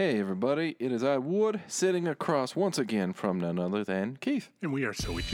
Hey, everybody, it is I, Wood, sitting across once again from none other than Keith. And we are so what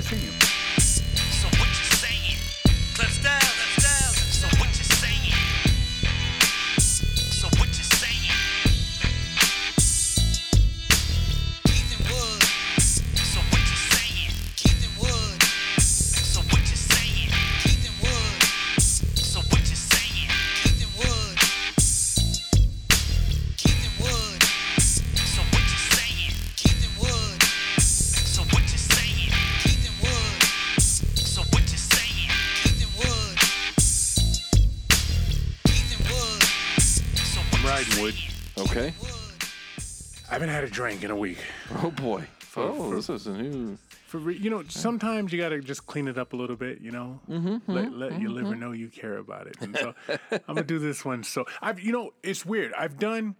haven't had a drink in a week. Oh, boy. Oh, for- this is a new. For re- you know, sometimes you gotta just clean it up a little bit. You know, Mm-hmm, let let your liver know you care about it. And so I'm gonna do this one. So I've you know, it's weird. I've done.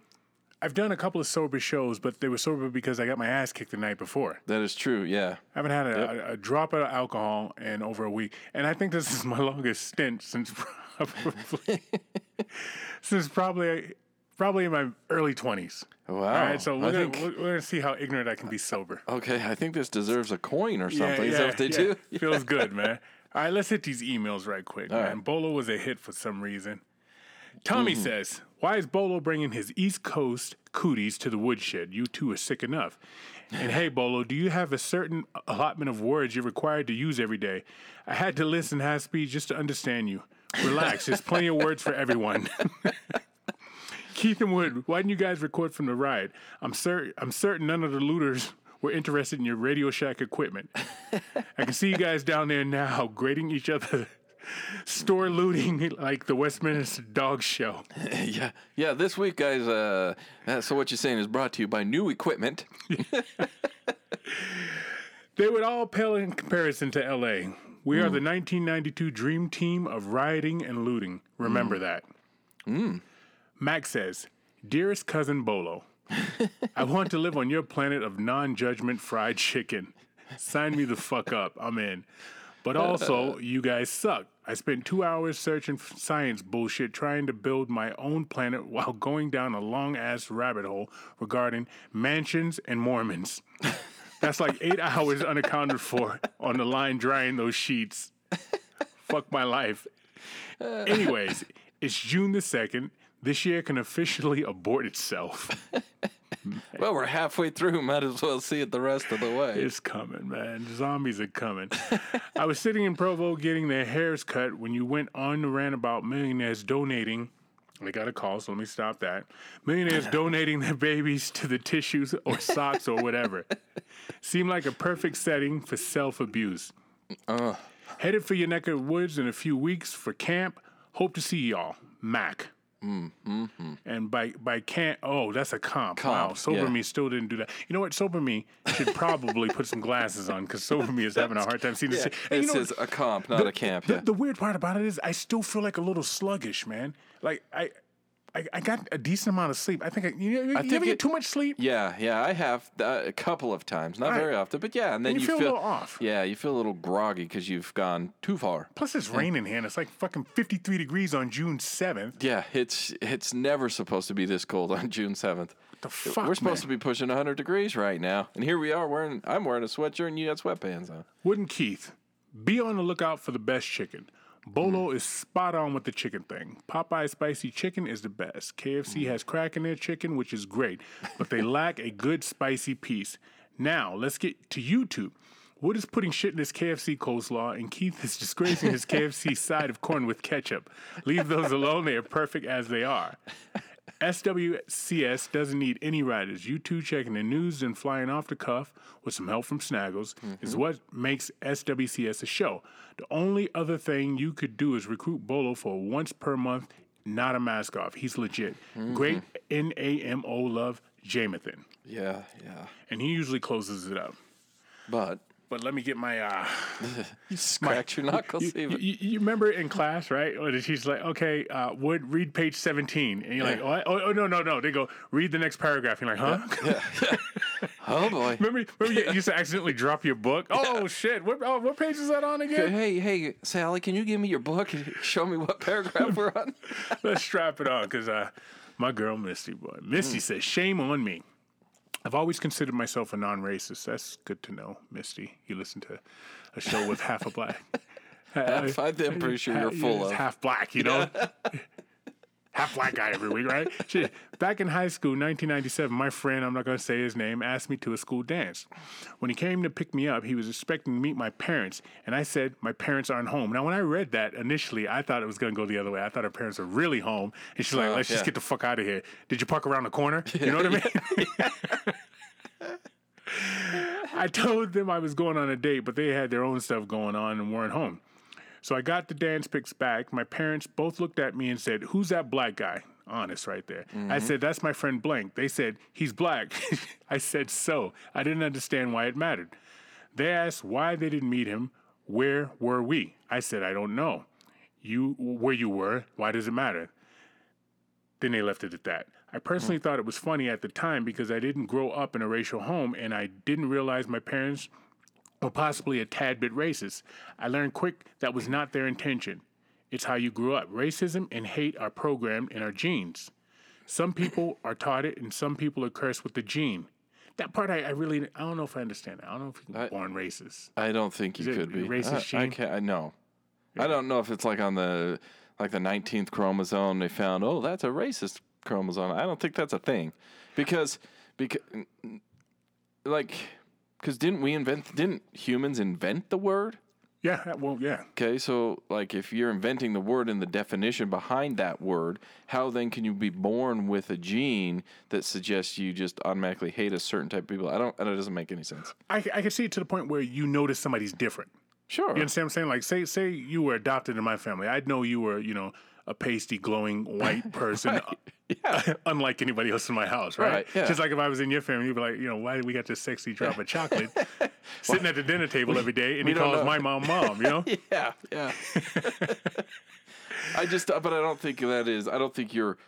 I've done a couple of sober shows, but they were sober because I got my ass kicked the night before. That is true, yeah. I haven't had a, a, a drop of alcohol in over a week, and I think this is my longest stint since probably since probably probably in my early twenties. Wow. All right, so we're gonna, think- gonna see how ignorant I can be sober. Okay, I think this deserves a coin or something. is that what they do? Feels good, man. All right, let's hit these emails right quick, man. right. Bolo was a hit for some reason. Tommy mm-hmm. says, "Why is Bolo bringing his East Coast cooties to the woodshed? You two are sick enough." And hey, Bolo, do you have a certain allotment of words you're required to use every day? I had to listen half speed just to understand you. Relax, there's plenty of words for everyone. Keith and Wood, why didn't you guys record from the ride? I'm certain I'm certain none of the looters were interested in your Radio Shack equipment. I can see you guys down there now grading each other, store looting like the Westminster Dog Show. yeah. Yeah, this week, guys, uh, uh, so what you're saying is brought to you by new equipment. They would all pale in comparison to LA. We are the 1992 dream team of rioting and looting. Remember that. Max says, Dearest cousin Bolo, I want to live on your planet of non judgment fried chicken. Sign me the fuck up. I'm in. But also, you guys suck. I spent two hours searching for science bullshit trying to build my own planet while going down a long ass rabbit hole regarding mansions and Mormons. That's like eight hours unaccounted for on the line drying those sheets. Fuck my life. Anyways, it's June the 2nd. This year can officially abort itself. Well, we're halfway through. Might as well see it the rest of the way. It's coming, man. Zombies are coming. I was sitting in Provo getting their hairs cut when you went on the rant about millionaires donating. I got a call, so let me stop that. Millionaires donating their babies to the tissues or socks or whatever. Seemed like a perfect setting for self abuse. Uh. Headed for your neck of the woods in a few weeks for camp. Hope to see y'all. Mac. Mm-hmm. And by by can't oh that's a comp. wow, sober yeah. me still didn't do that. You know what? Sober me should probably put some glasses on because sober me is having a hard time seeing yeah, this. And you this know, is a comp, not a camp. the, Yeah. the weird part about it is I still feel like a little sluggish, man. Like I. I, I got a decent amount of sleep. I think I, you, you, you think ever get it- too much sleep? Yeah, yeah, I have uh, a couple of times, not Right. very often, but yeah, and then you you, feel a little off. Yeah, you feel a little groggy because you've gone too far. Plus, it's raining here, and it's like fucking 53 degrees on June 7th. Yeah, it's it's never supposed to be this cold on June seventh. The fuck, We're supposed to be pushing 100 degrees right now, and here we are wearing. I'm wearing a sweatshirt, and you got sweatpants on. Wooden Keith, be on the lookout for the best chicken. Bolo mm-hmm. is spot on with the chicken thing. Popeye's spicy chicken is the best. KFC mm-hmm. has crack in their chicken, which is great, but they lack a good spicy piece. Now, let's get to YouTube. Wood is putting shit in his KFC coleslaw, and Keith is disgracing his KFC side of corn with ketchup. Leave those alone, they are perfect as they are. SWCS doesn't need any writers. You two checking the news and flying off the cuff with some help from Snaggles is mm-hmm. what makes SWCS a show. The only other thing you could do is recruit Bolo for once per month, not a mask off. He's legit. Mm-hmm. Great NAMO love, Jamathan. Yeah, yeah, And he usually closes it up. but But let me get my uh you scratch your knuckles. you, even. you, you remember in class, right? Or she's like, okay, uh, Wood, read page 17. And you're like, oh, oh, oh, no, no, no. They go, read the next paragraph. and You're like, huh? oh boy. remember, remember you used to accidentally drop your book? Oh, shit. What, oh, what page is that on again? Hey, hey, Sally, can you give me your book and show me what paragraph we're on? Let's strap it on because uh, My girl Misty, boy. Misty says, "Shame on me. I've always considered myself a non-racist. That's good to know, Misty. You listen to a show with half a black. Half- I'm pretty sure you're full of. half black. You know." half black guy every week, right? Shit. Back in high school, 1997, my friend, I'm not going to say his name, asked me to a school dance. When he came to pick me up, he was expecting to meet my parents, and I said, My parents aren't home. Now, when I read that initially, I thought it was going to go the other way. I thought her parents were really home, and she's like, Oh, Let's just yeah. get the fuck out of here. Did you park around the corner? You know what I mean? I told them I was going on a date, but they had their own stuff going on and weren't home. So I got the dance pics back. My parents both looked at me and said, Who's that black guy? Honest right there. I mm-hmm. said, That's my friend Blank. They said, He's black. I said, So. I didn't understand why it mattered. They asked why they didn't meet him. Where were we? I said, I don't know. You where you were, why does it matter? Then they left it at that. I personally mm. thought it was funny at the time because I didn't grow up in a racial home and I didn't realize my parents were possibly a tad bit racist. I learned quick that was not their intention. It's how you grew up. Racism and hate are programmed in our genes. Some people are taught it and some people are cursed with the gene. That part I, I really I don't know if I understand that. I don't know if you I- can born racist. I don't think you could be racist I, I gene? can't. I know. I don't know if it's like on the like the 19th chromosome they found. Oh, that's a racist chromosome. I don't think that's a thing, because because like because didn't we invent? Didn't humans invent the word? Yeah, well, yeah. Okay, so like if you're inventing the word and the definition behind that word, how then can you be born with a gene that suggests you just automatically hate a certain type of people? I don't. That doesn't make any sense. I, I can see it to the point where you notice somebody's different. Sure. You understand what I'm saying? Like, say, say you were adopted in my family. I'd know you were, you know, a pasty, glowing white person, uh, unlike anybody else in my house, right? Right, yeah. Just like if I was in your family, you'd be like, you know, why do we got this sexy drop of chocolate sitting at the dinner table every day, and he calls know. my mom mom, you know? Yeah, yeah. I just, uh, but I don't think that is. I don't think you're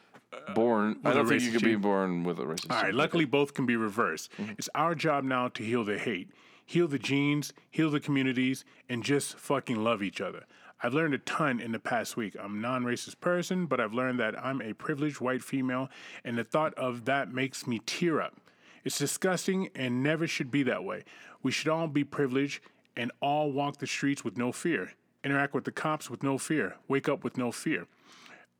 born. I don't think you could be born with a racist. All right, luckily both can be reversed. Mm-hmm. It's our job now to heal the hate, heal the genes, heal the communities, and just fucking love each other. I've learned a ton in the past week. I'm a non racist person, but I've learned that I'm a privileged white female, and the thought of that makes me tear up. It's disgusting and never should be that way. We should all be privileged and all walk the streets with no fear, interact with the cops with no fear, wake up with no fear.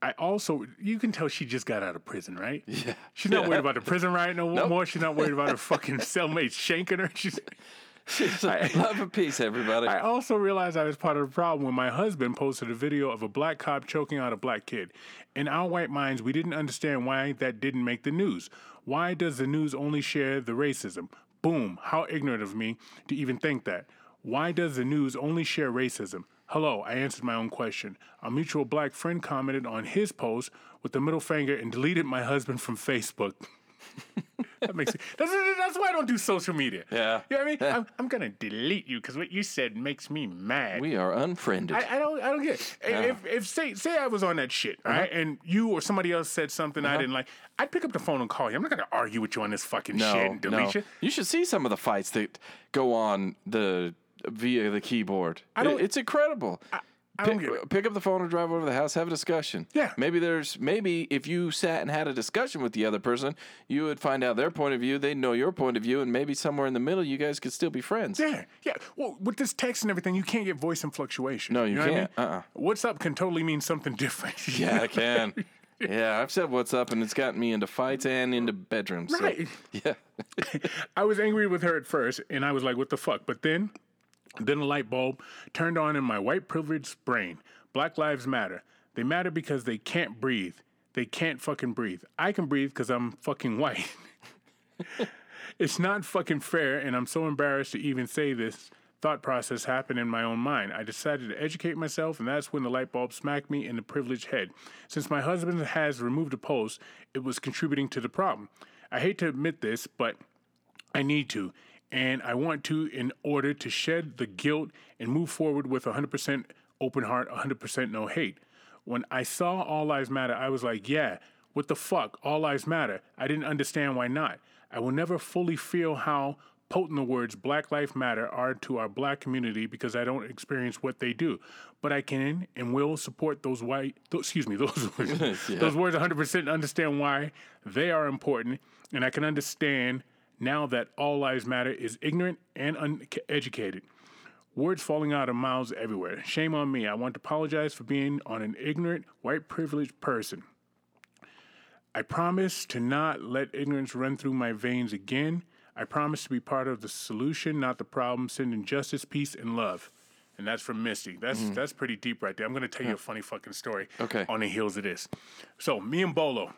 I also, you can tell she just got out of prison, right? Yeah. She's not worried about the prison riot no more. She's not worried about her fucking cellmates shanking her. She's, Love and peace, everybody. I also realized I was part of the problem when my husband posted a video of a black cop choking out a black kid. In our white minds, we didn't understand why that didn't make the news. Why does the news only share the racism? Boom, how ignorant of me to even think that. Why does the news only share racism? Hello, I answered my own question. A mutual black friend commented on his post with the middle finger and deleted my husband from Facebook. that makes it. That's, that's why I don't do social media. Yeah. You know what I mean? I'm, I'm gonna delete you because what you said makes me mad. we are unfriended. I, I don't I don't get it. If, if say say I was on that shit, Uh-huh. right, and you or somebody else said something I didn't like, I'd pick up the phone and call you. I'm not gonna argue with you on this fucking shit no, and delete no. you. You should see some of the fights that go on the via the keyboard. I don't- it's incredible. I don't pick, get it. pick up the phone and drive over to the house, have a discussion. Yeah. Maybe there's maybe if you sat and had a discussion with the other person, you would find out their point of view, they'd know your point of view, and maybe somewhere in the middle you guys could still be friends. Yeah, yeah. Well, with this text and everything, you can't get voice and fluctuation. No, you know what I can't. mean? Uh-uh. What's up can totally mean something different. Yeah, I can. yeah, I've said what's up, and it's gotten me into fights and into bedrooms. so- Right. yeah. I was angry with her at first, and I was like, "What the fuck?" But then, then a light bulb turned on in my white privileged brain. Black lives matter. They matter because they can't breathe. They can't fucking breathe. I can breathe because I'm fucking white. it's not fucking fair, and I'm so embarrassed to even say this. Thought process happened in my own mind. I decided to educate myself, and that's when the light bulb smacked me in the privileged head. Since my husband has removed a post, it was contributing to the problem. I hate to admit this, but I need to, and I want to in order to shed the guilt and move forward with 100% open heart, 100% no hate. When I saw All Lives Matter, I was like, yeah, what the fuck? All Lives Matter. I didn't understand why not. I will never fully feel how potent the words Black Lives Matter are to our black community because I don't experience what they do. But I can and will support those white, th- excuse me, those words, Yeah. those words 100% understand why they are important. And I can understand now that all lives matter is ignorant and uneducated. Words falling out of mouths everywhere. Shame on me. I want to apologize for being on an ignorant, white privileged person. I promise to not let ignorance run through my veins again. I promise to be part of the solution, not the problem. Sending justice, peace, and love. And that's from Misty. That's mm. that's pretty deep right there. I'm gonna tell you a funny fucking story. Okay. On the heels of this. So me and Bolo,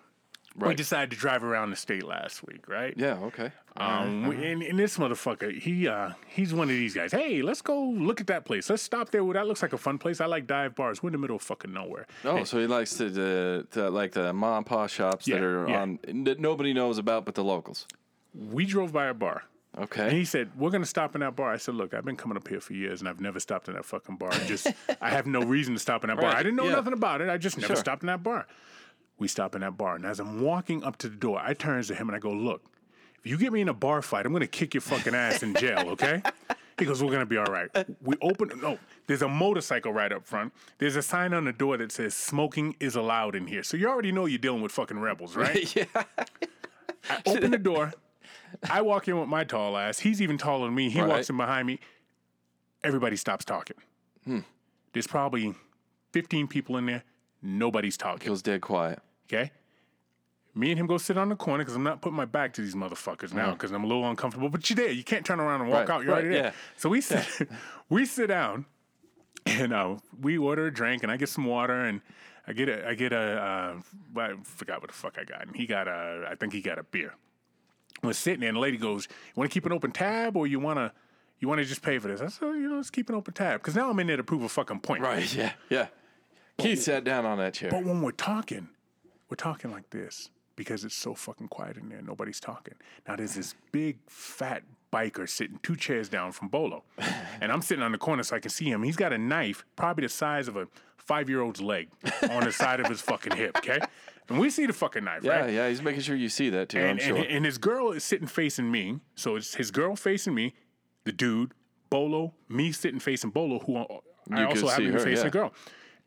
we decided to drive around the state last week, right? Yeah. Okay. Um, and, and this motherfucker, he uh, he's one of these guys. Hey, let's go look at that place. Let's stop there. Well, That looks like a fun place. I like dive bars. We're in the middle of fucking nowhere. Oh, so he likes to, uh, to like the mom and pop shops that are yeah. on that nobody knows about but the locals. We drove by a bar. And Okay. he said, "We're gonna stop in that bar." I said, "Look, I've been coming up here for years, and I've never stopped in that fucking bar. Just, I have no reason to stop in that bar. Right, I didn't know yeah. nothing about it. I just never Sure. stopped in that bar." We stop in that bar, and as I'm walking up to the door, I turns to him and I go, "Look, if you get me in a bar fight, I'm gonna kick your fucking ass in jail, okay?" He goes, "We're gonna be all right." We open. No, there's a motorcycle right up front. There's a sign on the door that says "Smoking is allowed in here." So you already know you're dealing with fucking rebels, right? yeah. I open the door. I walk in with my tall ass. He's even taller than me. He Right. walks in behind me. Everybody stops talking. Hmm. There's probably 15 people in there. Nobody's talking. Goes dead quiet. Okay. Me and him go sit on the corner because I'm not putting my back to these motherfuckers now because I'm a little uncomfortable. But you're there. You can't turn around and walk Right, out. You're right, already there. yeah. So we sit, we sit down, and uh, we order a drink, and I get some water, and I get a, I get a, uh, I forgot what the fuck I got, and he got a, I think he got a beer. We're sitting there, and the lady goes, "You want to keep an open tab, or you want to, you want to just pay for this?" I said, "You know, let's keep an open tab because now I'm in there to prove a fucking point." Right. Yeah. Yeah. Keith sat down on that chair. But when we're talking, we're talking like this because it's so fucking quiet in there. Nobody's talking. Now there's this big fat biker sitting two chairs down from Bolo, and I'm sitting on the corner so I can see him. He's got a knife, probably the size of a five year old's leg, on the side of his fucking hip. Okay, and we see the fucking knife, Yeah. right? Yeah. He's making sure you see that too. I'm And, sure. and, and his girl is sitting facing me. So it's his girl facing me, the dude, Bolo, me sitting facing Bolo, who I You also happen to be her, facing yeah. the girl.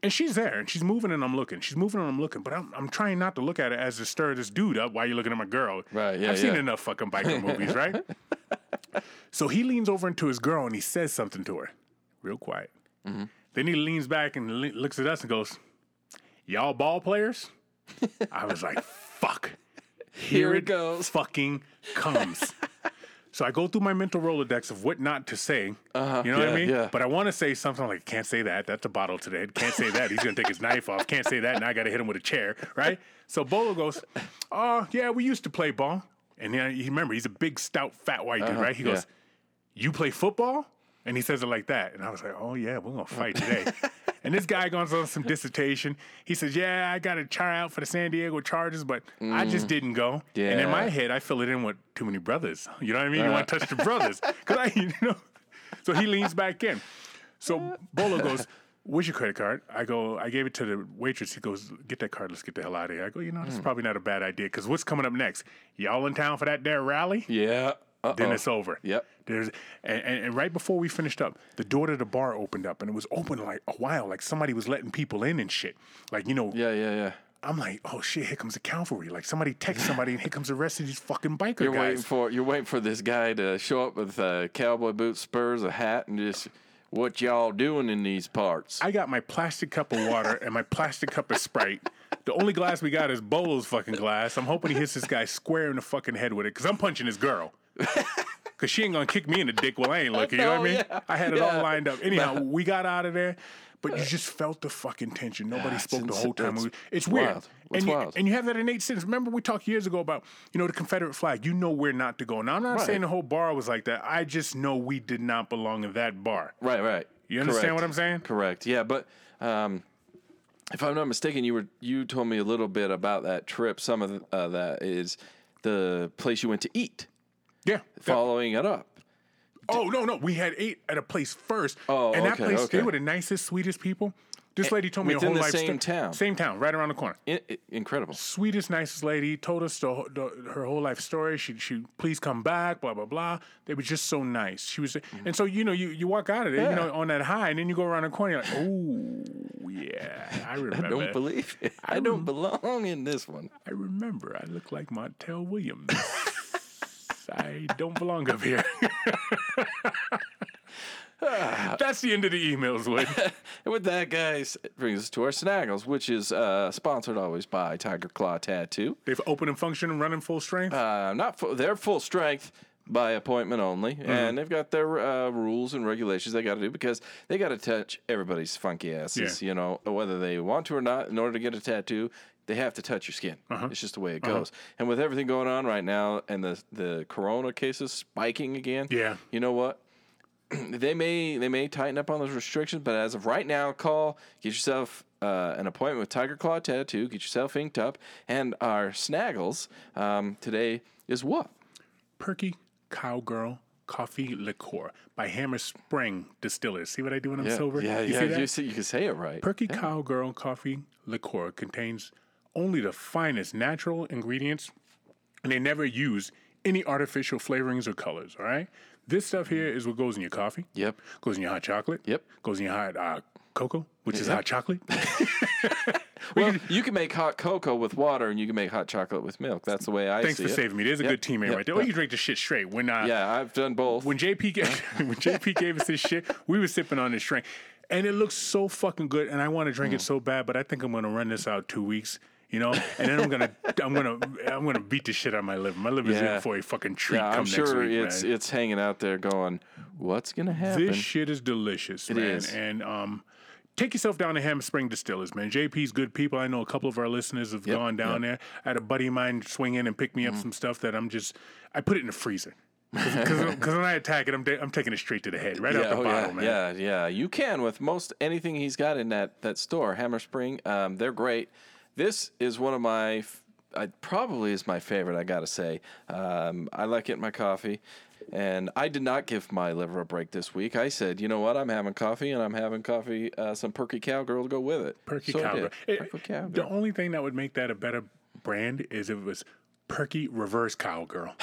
And she's there and she's moving and I'm looking. She's moving and I'm looking. But I'm, I'm trying not to look at it as to stir this dude up while you're looking at my girl. Right, yeah, I've seen enough fucking biker movies, right? So he leans over into his girl and he says something to her, real quiet. Mm-hmm. Then he leans back and le- looks at us and goes, Y'all ball players? I was like, fuck. Here, Here it goes. fucking comes. so I go through my mental Rolodex of what not to say. Uh-huh, You know what I mean? yeah. But I want to say something like, can't say that. That's a bottle today. Can't say that. He's going to take his knife off. Can't say that. And I got to hit him with a chair, right? So Bolo goes, oh, yeah, we used to play ball. And then you remember, he's a big, stout, fat white dude, right? He yeah. goes, you play football? And he says it like that. And I was like, oh, yeah, we're going to fight today. and this guy goes on some dissertation. He says, yeah, I got to try out for the San Diego Chargers, but I just mm. didn't go. And in my head, I fill it in with too many brothers. You know what I mean? You want to uh. touch the brothers. Because I, you know. So he leans back in. So Bolo goes, Where's your credit card? I go, I gave it to the waitress. He goes, Get that card. Let's get the hell out of here. I go, You know, that's mm. probably not a bad idea because what's coming up next? Y'all in town for that there rally? yeah. Uh-oh. Then it's over. Yep. There's and, and, and right before we finished up, the door to the bar opened up and it was open like a while, like somebody was letting people in and shit. Like you know, Yeah. Yeah. Yeah. I'm like, oh shit, here comes the cavalry. Like somebody texts somebody and here comes the rest of these fucking biker You're guys. waiting for you're waiting for this guy to show up with uh, cowboy boots, spurs, a hat, and just what y'all doing in these parts? I got my plastic cup of water and my plastic cup of Sprite. The only glass we got is Bolo's fucking glass. I'm hoping he hits this guy square in the fucking head with it because I'm punching his girl. Because she ain't to kick me in the dick while I ain't looking. You know what I mean? yeah, I had it yeah. all lined up. Anyhow, we got out of there. But you just felt the fucking tension. Nobody it's spoke the whole time. that's It's weird. wild. That's and, you, wild. and you have that innate sense. Remember, we talked years ago about, you know, the Confederate flag. You know where not to go. Now, I'm not Right. saying the whole bar was like that. I just know we did not belong in that bar. right. Right. You understand Correct. what I'm saying? Correct. Yeah, but um, if I'm not mistaken, you were you told me a little bit about that trip. Some of the, uh, that is the place you went to eat. Yeah. Following it up. Oh no, no, we had eight at a place first. Oh, and that okay, place okay. they were the nicest, sweetest people. This lady told me a whole the life same sto- town. Same town, right around the corner. I- I- incredible. Sweetest, nicest lady told us the, the, her whole life story. She, she, please come back. Blah blah blah. They were just so nice. She was, and so you know, you, you walk out of there, you Mm-hmm. Know, on that high, and then you go around the corner, you're like, oh yeah, I remember. I don't believe it. I don't belong in this one. I remember. I look like Montel Williams. I don't belong up here. That's the end of the emails, Wood. And with that, guys, it brings us to our Snaggles, which is uh, sponsored always by Tiger Claw Tattoo. They've open and function and running full strength. Uh, not full, they're full strength by appointment only, and they've got their uh, rules and regulations they got to do because they got to touch everybody's funky asses. Yeah. You know, whether they want to or not. In order to get a tattoo, they have to touch your skin. It's just the way it goes. And with everything going on right now, and the the corona cases spiking again. Yeah. You know what? they may they may tighten up on those restrictions, but as of right now, call get yourself uh, an appointment with Tiger Claw Tattoo. Get yourself inked up, and our snaggles um, today is what? Perky Cowgirl Coffee Liqueur by Hammer Spring Distillers. See what I do when I'm Yeah, sober? yeah, you yeah. See? You, see, you can say it right. Perky Cowgirl Coffee Liqueur contains only the finest natural ingredients, and they never use any artificial flavorings or colors. All right, this stuff here is what goes in your coffee. Yep. Goes in your hot chocolate. Yep. Goes in your hot uh, cocoa, which is hot chocolate. Well, you can make hot cocoa with water, and you can make hot chocolate with milk. That's the way I Thanks for it. saving me. There's a Yep, good teammate yep, right there. Oh, you drink the shit straight. When uh, Yeah, I've done both. when JP gave, when JP gave us this shit, we were sipping on this drink, and it looks so fucking good. And I want to drink it Mm. so bad, but I think I'm gonna run this out two weeks. You know, and then I'm gonna, I'm gonna, I'm gonna beat the shit out of my liver. My liver's Yeah. in for a fucking treat yeah, come I'm next sure week, it's man. it's hanging out there going, what's gonna happen? This shit is delicious, man. is. And um, take yourself down to Hammer Spring Distillers, man. JP's good people. I know a couple of our listeners have Yep, gone down there. I had a buddy of mine swing in and pick me up some stuff that I'm just, I put it in the freezer. Because when I attack it, I'm, I'm taking it straight to the head, right out the oh, bottle, yeah, man. yeah, yeah. You can with most anything he's got in that that store, Hammer Spring. Um, they're great. This is one of my, I probably is my favorite. I gotta say, um, I like it in my coffee. And I did not give my liver a break this week. I said, you know what? I'm having coffee, and I'm having coffee, uh, some Perky Cowgirl to go with it. Perky So Cowgirl. It- Perky Cowgirl. the only thing that would make that a better brand is if it was Perky Reverse Cowgirl.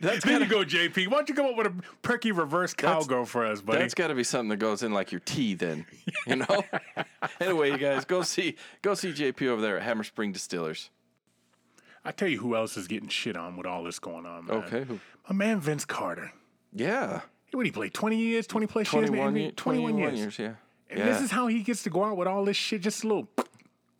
That's there gotta, you go, JP. Why don't you come up with a Perky Reverse Cowgirl for us, buddy? that's got to be something that goes in like your tea, then. You know. anyway, you guys go see go see JP over there at Hammer Spring Distillers. I tell you who else is getting shit on with all this going on, man. Okay. who- My man Vince Carter. Yeah. What did he play? 20 years, 20 plus years? 21, maybe? year, 21 21 years. years. yeah. And yeah. this is how he gets to go out with all this shit. Just a little,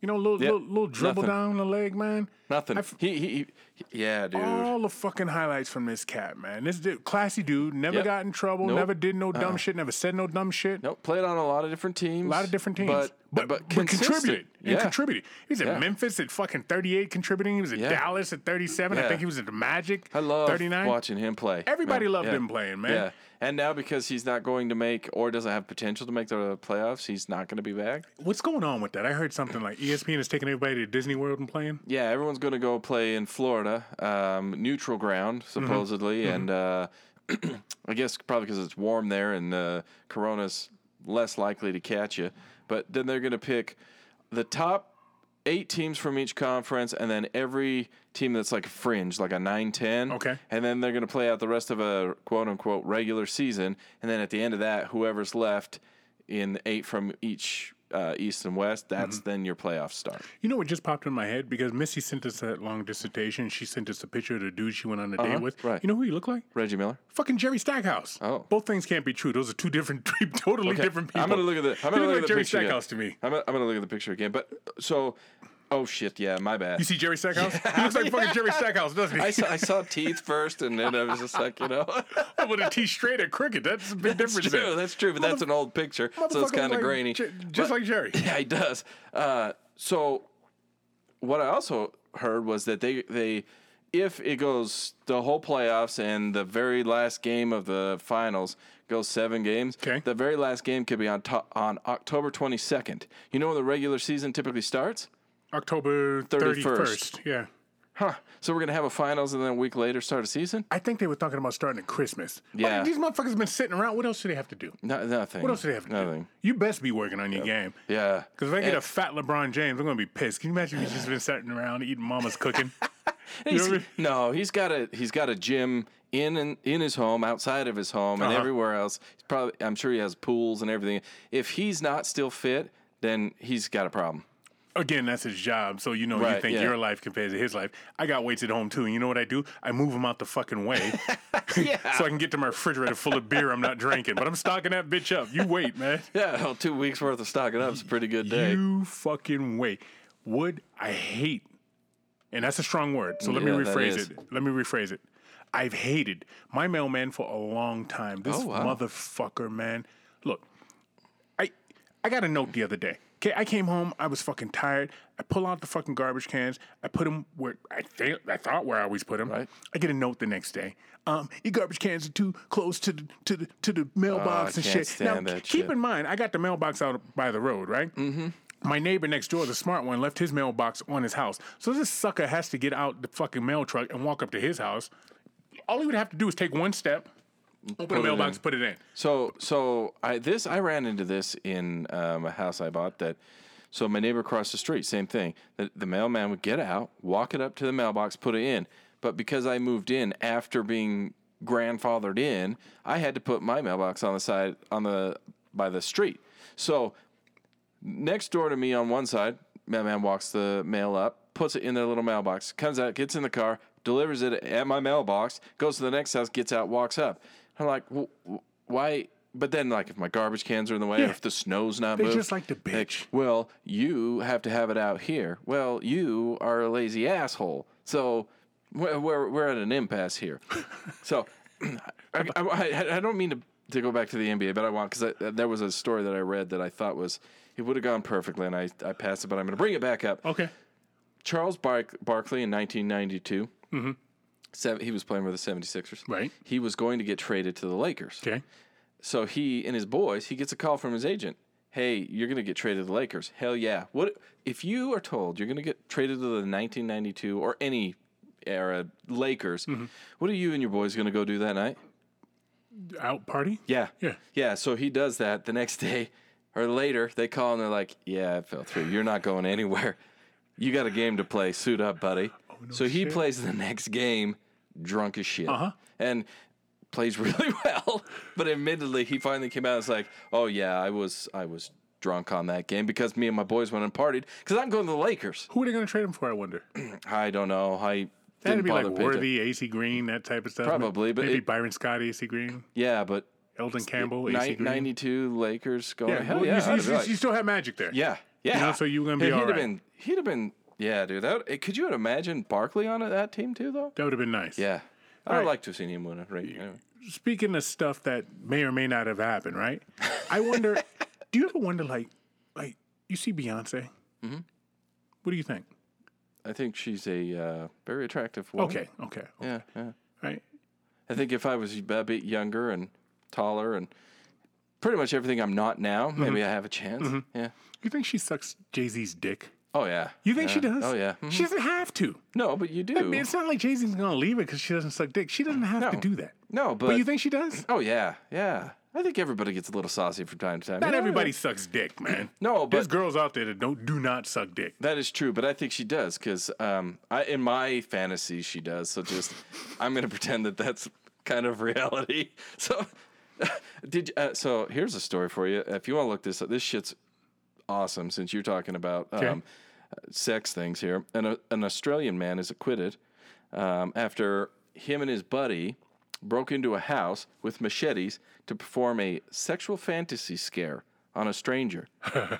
you know, little, Yep. little, little dribble Nothing. down the leg, man. Nothing. I've- He, he, he, yeah, dude. All the fucking highlights from this cat, man. This dude, classy dude, never Yep. got in trouble, Nope. never did no uh-uh. dumb shit, never said no dumb shit. nope, played on a lot of different teams. A lot of different teams. But, but, but, consistent. contributed. And Yeah. contributed. He was at Yeah. Memphis at fucking 38 contributing. He was at Yeah. Dallas at 37. I think he was at the Magic. I love 39. watching him play. Everybody Man, loved him playing, man. And now because he's not going to make or doesn't have potential to make the playoffs, he's not going to be back. What's going on with that? I heard something like ESPN is taking everybody to Disney World and playing. Yeah, everyone's going to go play in Florida, um, neutral ground supposedly, and uh, I guess probably because it's warm there and uh, Corona's less likely to catch you. But then they're going to pick the top eight teams from each conference, and then every team that's like a fringe, like a 9-10. Okay. And then they're going to play out the rest of a quote unquote regular season, and then at the end of that, whoever's left in eight from each uh, East and West, that's mm-hmm. then your playoff start. You know what just popped in my head? Because Missy sent us that long dissertation. She sent us a picture of the dude she went on a date uh-huh. with. right. You know who he looked like? Reggie Miller. Fucking Jerry Stackhouse. Oh. Both things can't be true. Those are two different, totally Okay, different people. I'm gonna look at the. I'm gonna look like at the Jerry picture again. Stackhouse to me. I'm gonna, I'm gonna look at the picture again. But uh, so, oh shit, yeah, my bad. You see Jerry Stackhouse? He looks like fucking Jerry Stackhouse, doesn't he? I saw, I saw teeth first, and then I was just like, you know, with teeth straight at crooked. That's a big that's difference. true. That's true. But that's an old picture, so it's kind of like grainy. Jer- just But- like Jerry. Yeah, he does. Uh, so, what I also heard was that they they, if it goes the whole playoffs and the very last game of the finals goes seven games, Okay. the very last game could be on to- on October twenty second. You know when the regular season typically starts? October 31st. 31st. Yeah. huh? So we're gonna have a finals and then a week later start a season? I think they were talking about starting at Christmas. Like, Yeah. these motherfuckers been sitting around. What else do they have to do? No, nothing. What else do they have to Nothing. do? You best be working on your game. Yeah. Because if I get And- a fat LeBron James, I'm gonna be pissed. Can you imagine if he's just been sitting around eating mama's cooking? He's- know I mean? no, he's got a he's got a gym in and in his home, outside of his home, and Uh-huh. everywhere else. He's probably I'm sure he has pools and everything. If he's not still fit, then he's got a problem. Again, that's his job. So you know, you think yeah. your life compares to his life. I got weights at home too, and you know what I do? I move them out the fucking way, so I can get to my refrigerator full of beer I'm not drinking. But I'm stocking that bitch up. You wait, man. Yeah, well, two weeks worth of stocking up is a pretty good day. You fucking wait. Would I hate, and that's a strong word. So let me Yeah, that rephrase it. Let me rephrase it. I've hated my mailman for a long time. This Oh, wow. motherfucker, man. Look, I I got a note the other day. Okay, I came home. I was fucking tired. I pull out the fucking garbage cans. I put them where I think I thought where I always put them. Right. I get a note the next day. Um, your garbage cans are too close to the to the to the mailbox and Oh, can't shit. Now, keep shit. in mind, I got the mailbox out by the road, right? Mm-hmm. My neighbor next door, the smart one, left his mailbox on his house. So this sucker has to get out the fucking mail truck and walk up to his house. All he would have to do is take one step, open the mailbox, put it in. So so I this I ran into this in um, a house I bought that. So my neighbor across the street, same thing. The, the mailman would get out, walk it up to the mailbox, put it in. But because I moved in after being grandfathered in, I had to put my mailbox on the side on the by the street. So next door to me on one side, mailman walks the mail up, puts it in their little mailbox, comes out, gets in the car, delivers it at my mailbox, goes to the next house, gets out, walks up. I'm like, well, why? But then, like, if my garbage cans are in the way, Yeah. if the snow's not They moved, just like to bitch. well, you have to have it out here. Well, you are a lazy asshole. So we're, we're, we're at an impasse here. so I, I, I- don't mean to, to go back to the NBA, but I want, because there was a story that I read that I thought was, it would have gone perfectly, and I, I passed it, but I'm going to bring it back up. Okay. Charles Bark- Barkley in 1992, mm-hmm. Seven, he was playing with the 76ers. Right. He was going to get traded to the Lakers. Okay. So he and his boys, he gets a call from his agent. Hey, you're going to get traded to the Lakers. Hell yeah. What if you are told you're going to get traded to the 1992 or any era Lakers? Mm-hmm. What are you and your boys going to go do that night? Out party? Yeah. Yeah. Yeah, so he does that the next day or later. They call and they're like, "Yeah, it fell through. You're not going anywhere. You got a game to play. Suit up, buddy." So he Oh, shit. plays the next game drunk as shit. Uh-huh. And plays really well, but admittedly he finally came out and was like, "Oh yeah, I was I was drunk on that game because me and my boys went and partied cuz I'm going to the Lakers." Who are they going to trade him for? I wonder. I don't know. I That'd be like Worthy, AC Green, that type of stuff. Probably, but maybe it- Byron Scott, AC Green, Yeah, but Elden Campbell, AC Green. 92 Lakers going. Yeah, hell well, yeah. you, you- like- you still have magic there. Yeah, yeah. know, so you were gonna be he'd all have right. been. He'd have been. Yeah, dude. That eh, could you imagine Barkley on that team too, though? That would have been nice. Yeah, I'd right. like to have seen him win a ring. Anyway. Speaking of stuff that may or may not have happened, right? I wonder. do you ever wonder, like, like you see Beyonce? Mm-hmm. What do you think? I think she's a uh, very attractive woman. Okay, okay, Yeah, yeah. right. I think if I was a bit younger and taller and pretty much everything I'm not now, Mm-hmm. maybe I have a chance. Yeah. You think she sucks Jay Z's dick? Oh yeah. You think she does? Oh yeah. Mhm. She doesn't have to. No, but you do. I mean, it's not like Jay Z's gonna leave it because she doesn't suck dick. She doesn't have to do that. no, but, But you think she does? Oh yeah, yeah. I think everybody gets a little saucy from time to time. Not Yeah, everybody yeah. sucks dick, man. No, but There's girls out there that don't do not suck dick. That is true, but I think she does because um, I, in my fantasy she does. So just I'm going to pretend that that's kind of reality. So did uh, so here's a story for you. If you want to look this up, this shit's awesome. Since you're talking about um, Okay. sex things here, an uh, an Australian man is acquitted um, after him and his buddy broke into a house with machetes to perform a sexual fantasy scare on a stranger.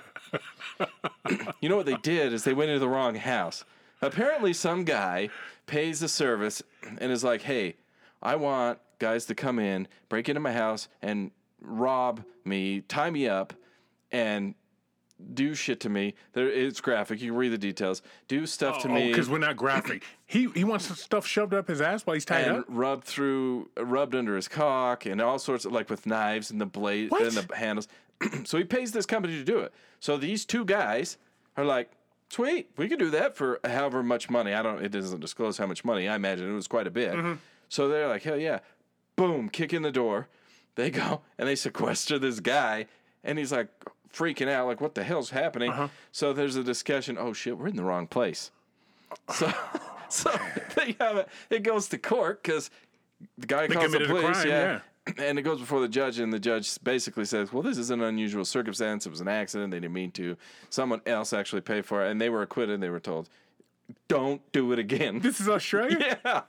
You know what they did is they went into the wrong house. Apparently, some guy pays the service and is like, "Hey, I want guys to come in, break into my house, and rob me, tie me up, and do shit to me. There, it's graphic. You can read the details. Do stuff to Oh, me." Oh, because we're not graphic. he he wants stuff shoved up his ass while he's tied and up. rubbed through, rubbed under his cock, and all sorts of like with knives and the blade What? and the handles. so he pays this company to do it. So these two guys are like, Sweet, we could do that for however much money. I don't. It doesn't disclose how much money. I imagine it was quite a bit. Mm-hmm. So they're like, hell yeah, boom, kick in the door. They go and they sequester this guy, and he's like freaking out, like what the hell's happening? Uh-huh. So there's a discussion. Oh shit, we're in the wrong place. So, so they have it. It goes to court because the guy calls the police. crime, yeah. And it goes before the judge, and the judge basically says, "Well, this is an unusual circumstance. It was an accident. They didn't mean to. Someone else actually paid for it, and they were acquitted. And They were told, don't do it again." This is Australia. yeah,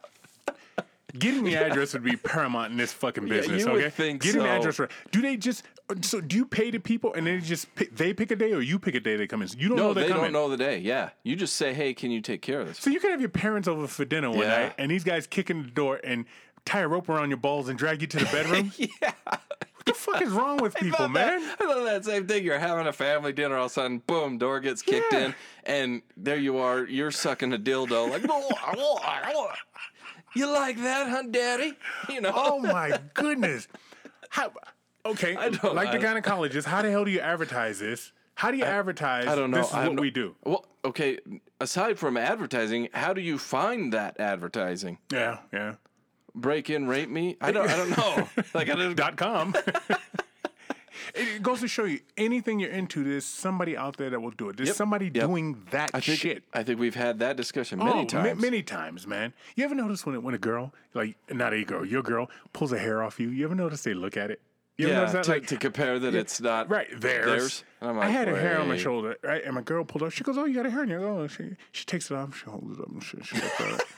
Getting the address would be paramount in this fucking business. you would okay, think getting the address. Right. Do they just? So do you pay the people and they just pick, they pick a day, or you pick a day they come in? You don't no, know they they come don't in. know the day. Yeah, you just say, "Hey, can you take care of this?" So you could have your parents over for dinner one Yeah. night, and these guys kick in the door and tie a rope around your balls and drag you to the bedroom. yeah, what the fuck is wrong with people, man? I love that same thing. You're having a family dinner, all of a sudden, boom, door gets kicked Yeah. in, and there you are. You're sucking a dildo, like, you like that, huh, Daddy? You know. Oh my goodness. How? Okay, don't- like the I- gynecologist, how the hell do you advertise this? How do you advertise? I don't know. This is I what no- we do. Well, okay. Aside from advertising, how do you find that advertising? Yeah, yeah. Break in, rape me? I don't. I don't know. Like I don't. dot com. it it goes to show you anything you're into, there's somebody out there that will do it. There's Yep, somebody yep. doing that I think. shit. I think we've had that discussion oh, many oh, ma- times. many times, man. You ever notice when when a girl, like not a girl, your girl pulls a hair off you? You ever notice they look at it? You yeah, that? to, Like, to compare that it's not Right, theirs. theirs. I'm I like, had a hair on my shoulder, right? And my girl pulled up. She goes, "Oh, you got a hair on your oh." She she takes it off. She holds it up and she, she it.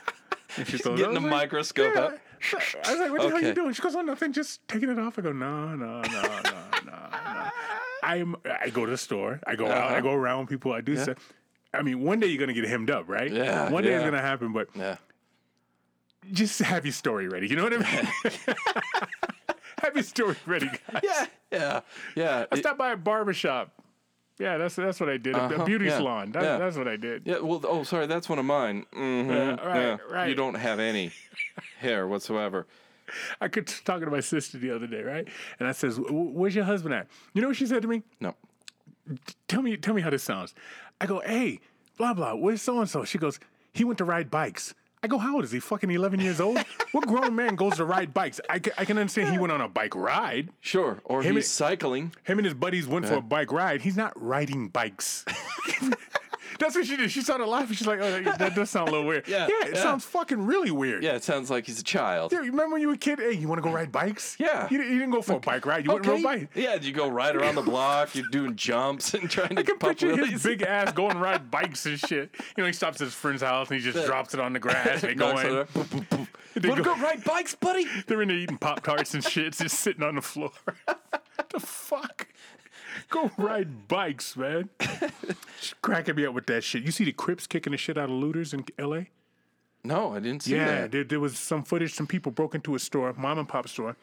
And she throws it. Getting was like, microscope "Yeah." up. I was like, "What the hell are you doing?" She goes, "Oh, nothing. Just taking it off." I go, "No, no, no, no, no, no." I'm. I go to the store. I go out. I Uh-huh. go around with people. I do stuff. I mean, one day you're gonna get hemmed up, right? Yeah, One day it's gonna happen, but Yeah. just have your story ready. You know what I mean? have your story ready, guys. Yeah. Yeah. Yeah. I stopped by a barber shop. Yeah, that's that's what I did. A- Uh-huh, A beauty yeah, salon. That, yeah. That's what I did. Yeah, well, oh, sorry, that's one of mine. hmm Yeah, right, right. You don't have any hair whatsoever. I could talking to my sister the other day, right? And I says, "Where's your husband at?" You know what she said to me? No. Tell me, tell me how this sounds. I go, "Hey, blah blah. Where's so and so?" She goes, "He went to ride bikes." I go, "How old is he? Fucking eleven years old? what grown man goes to ride bikes?" I can, I can understand he went on a bike ride. Sure. Or Him he's and- cycling. Him and his buddies went for a bike ride. He's not riding bikes. That's what she did. She started laughing. She's like, "Oh, that, that does sound a little weird." Yeah, yeah, it yeah. sounds fucking really weird. Yeah, it sounds like he's a child. Yeah, you remember when you were a kid? Hey, you want to go ride bikes? Yeah. You, you didn't go for a bike ride. You went Okay. real bike. Yeah, you go right around the block. You're doing jumps and trying to I can picture wheelies. his big ass going ride bikes and shit. You know, he stops at his friend's house and he just drops it on the grass. They go in. They go- go ride bikes, buddy? They're in there eating Pop Tarts and shit, just sitting on the floor. the fuck? Go ride bikes, man. Just cracking me up with that shit. You see the Crips kicking the shit out of looters in L.A.? No, I didn't see that. Yeah, that. there, there was some footage. Some people broke into a store, mom and pop store,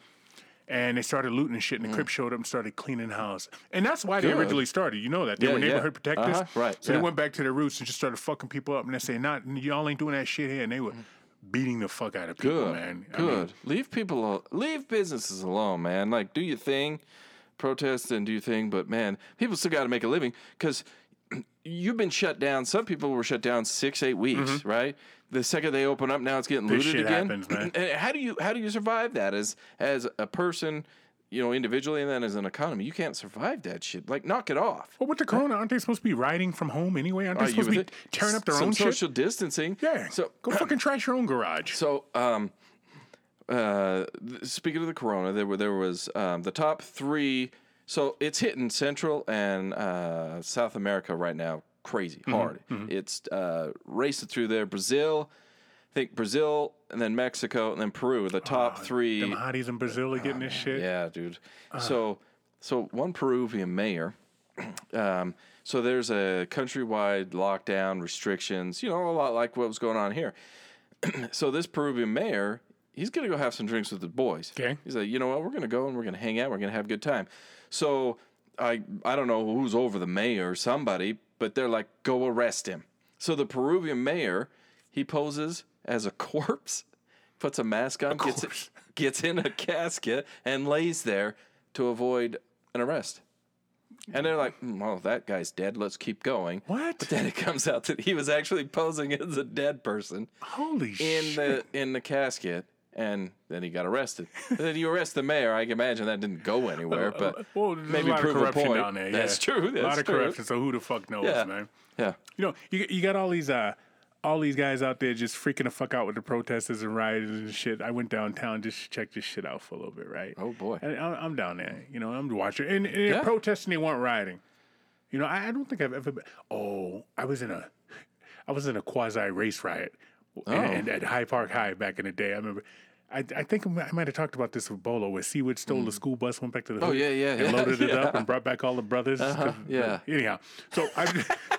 and they started looting and shit. And the Crips showed up and started cleaning the house. And that's why they Mm. Good. originally started. You know that they Yeah, were yeah. neighborhood protectors, Uh-huh, right, So yeah. they went back to their roots and just started fucking people up. And they say, "Not y'all ain't doing that shit here." And they were beating the fuck out of people, Good, man. I good. mean, leave people, al- leave businesses alone, man. Like, do your thing, protest and do your thing. But man, people still got to make a living because you've been shut down. Some people were shut down six, eight weeks, right? The second they open up, now it's getting Mm-hmm. This looted again. happens. And how do you how do you survive that as as a person? You know, individually and then as an economy, you can't survive that shit. Like, knock it off. well, with the corona, aren't they supposed to be riding from home anyway? Aren't they you supposed to be think- tearing up their some own social shit? distancing. Yeah. So go fucking trash your own garage. So, um, uh, speaking of the corona, there were there was um, the top three. So it's hitting Central and uh, South America right now, crazy Mm-hmm, hard. It's uh, racing through there. Brazil, I think Brazil, and then Mexico, and then Peru. The top three. Them hotties in Brazil are getting this shit. Yeah, dude. So, so one Peruvian mayor. Um, so there's a countrywide lockdown restrictions. You know, a lot like what was going on here. so this Peruvian mayor, he's gonna go have some drinks with the boys. Okay. He's like, you know what? We're gonna go and we're gonna hang out. We're gonna have a good time. So I I don't know who's over the mayor or somebody, but they're like, go arrest him. So the Peruvian mayor, he poses as a corpse, puts a mask on, gets corpse. gets in a casket, and lays there to avoid an arrest. And they're like, "Mm, well, that guy's dead. Let's keep going. What? But then it comes out that he was actually posing as a dead person Holy in shit. the in the casket, and then he got arrested. Then you arrest the mayor. I can imagine that didn't go anywhere, but well, maybe a lot prove of a corruption point. down there. That's yeah. true. a That's lot of true. corruption. So who the fuck knows, Yeah. man? Yeah. You know, you you got all these uh all these guys out there just freaking the fuck out with the protesters and rioters and shit. I went downtown just to check this shit out for a little bit, right? Oh, boy. And I'm, I'm down there. You know, I'm watching and, and they're Yeah. protesting. They weren't rioting. You know, I, I don't think I've ever. Been, oh, I was in a, I was in a quasi race riot, Oh. and, at High Park High back in the day. I remember. I, I think I might have talked about this with Bolo, where Seawood stole the school bus, went back to the Mm. Oh, hood yeah, yeah, and yeah, loaded it up. Uh-huh, and brought back all the brothers. 'cause- yeah. Anyhow, so I,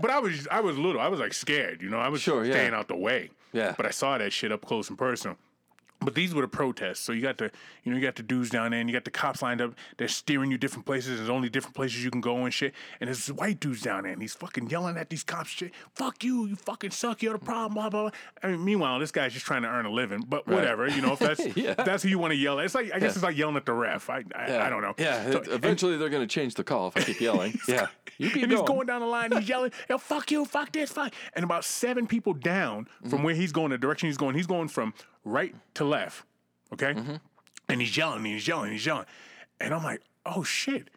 but I was I was little. I was like scared, you know. I was Sure, yeah. staying out the way. Yeah. But I saw that shit up close and personal. But these were the protests. So you got the, you know, you got the dudes down there, and you got the cops lined up. They're steering you different places. There's only different places you can go and shit. And there's white dudes down there, and he's fucking yelling at these cops. Shit, fuck you, you fucking suck. You're the problem. Blah blah. blah. I mean, meanwhile, this guy's just trying to earn a living. But whatever, you know, if that's Yeah. if that's who you want to yell at. It's like I guess it's like yelling at the ref. I I, I don't know. Yeah, So- eventually they're going to change the call if I keep yelling. yeah, you keep and going. he's going down the line, he's yelling, Yo, fuck you, fuck this, fuck. And about seven people down from Mm-hmm. where he's going, the direction he's going, he's going from right to left. Okay? Mm-hmm. And he's yelling, and he's yelling, he's yelling. And I'm like, oh shit.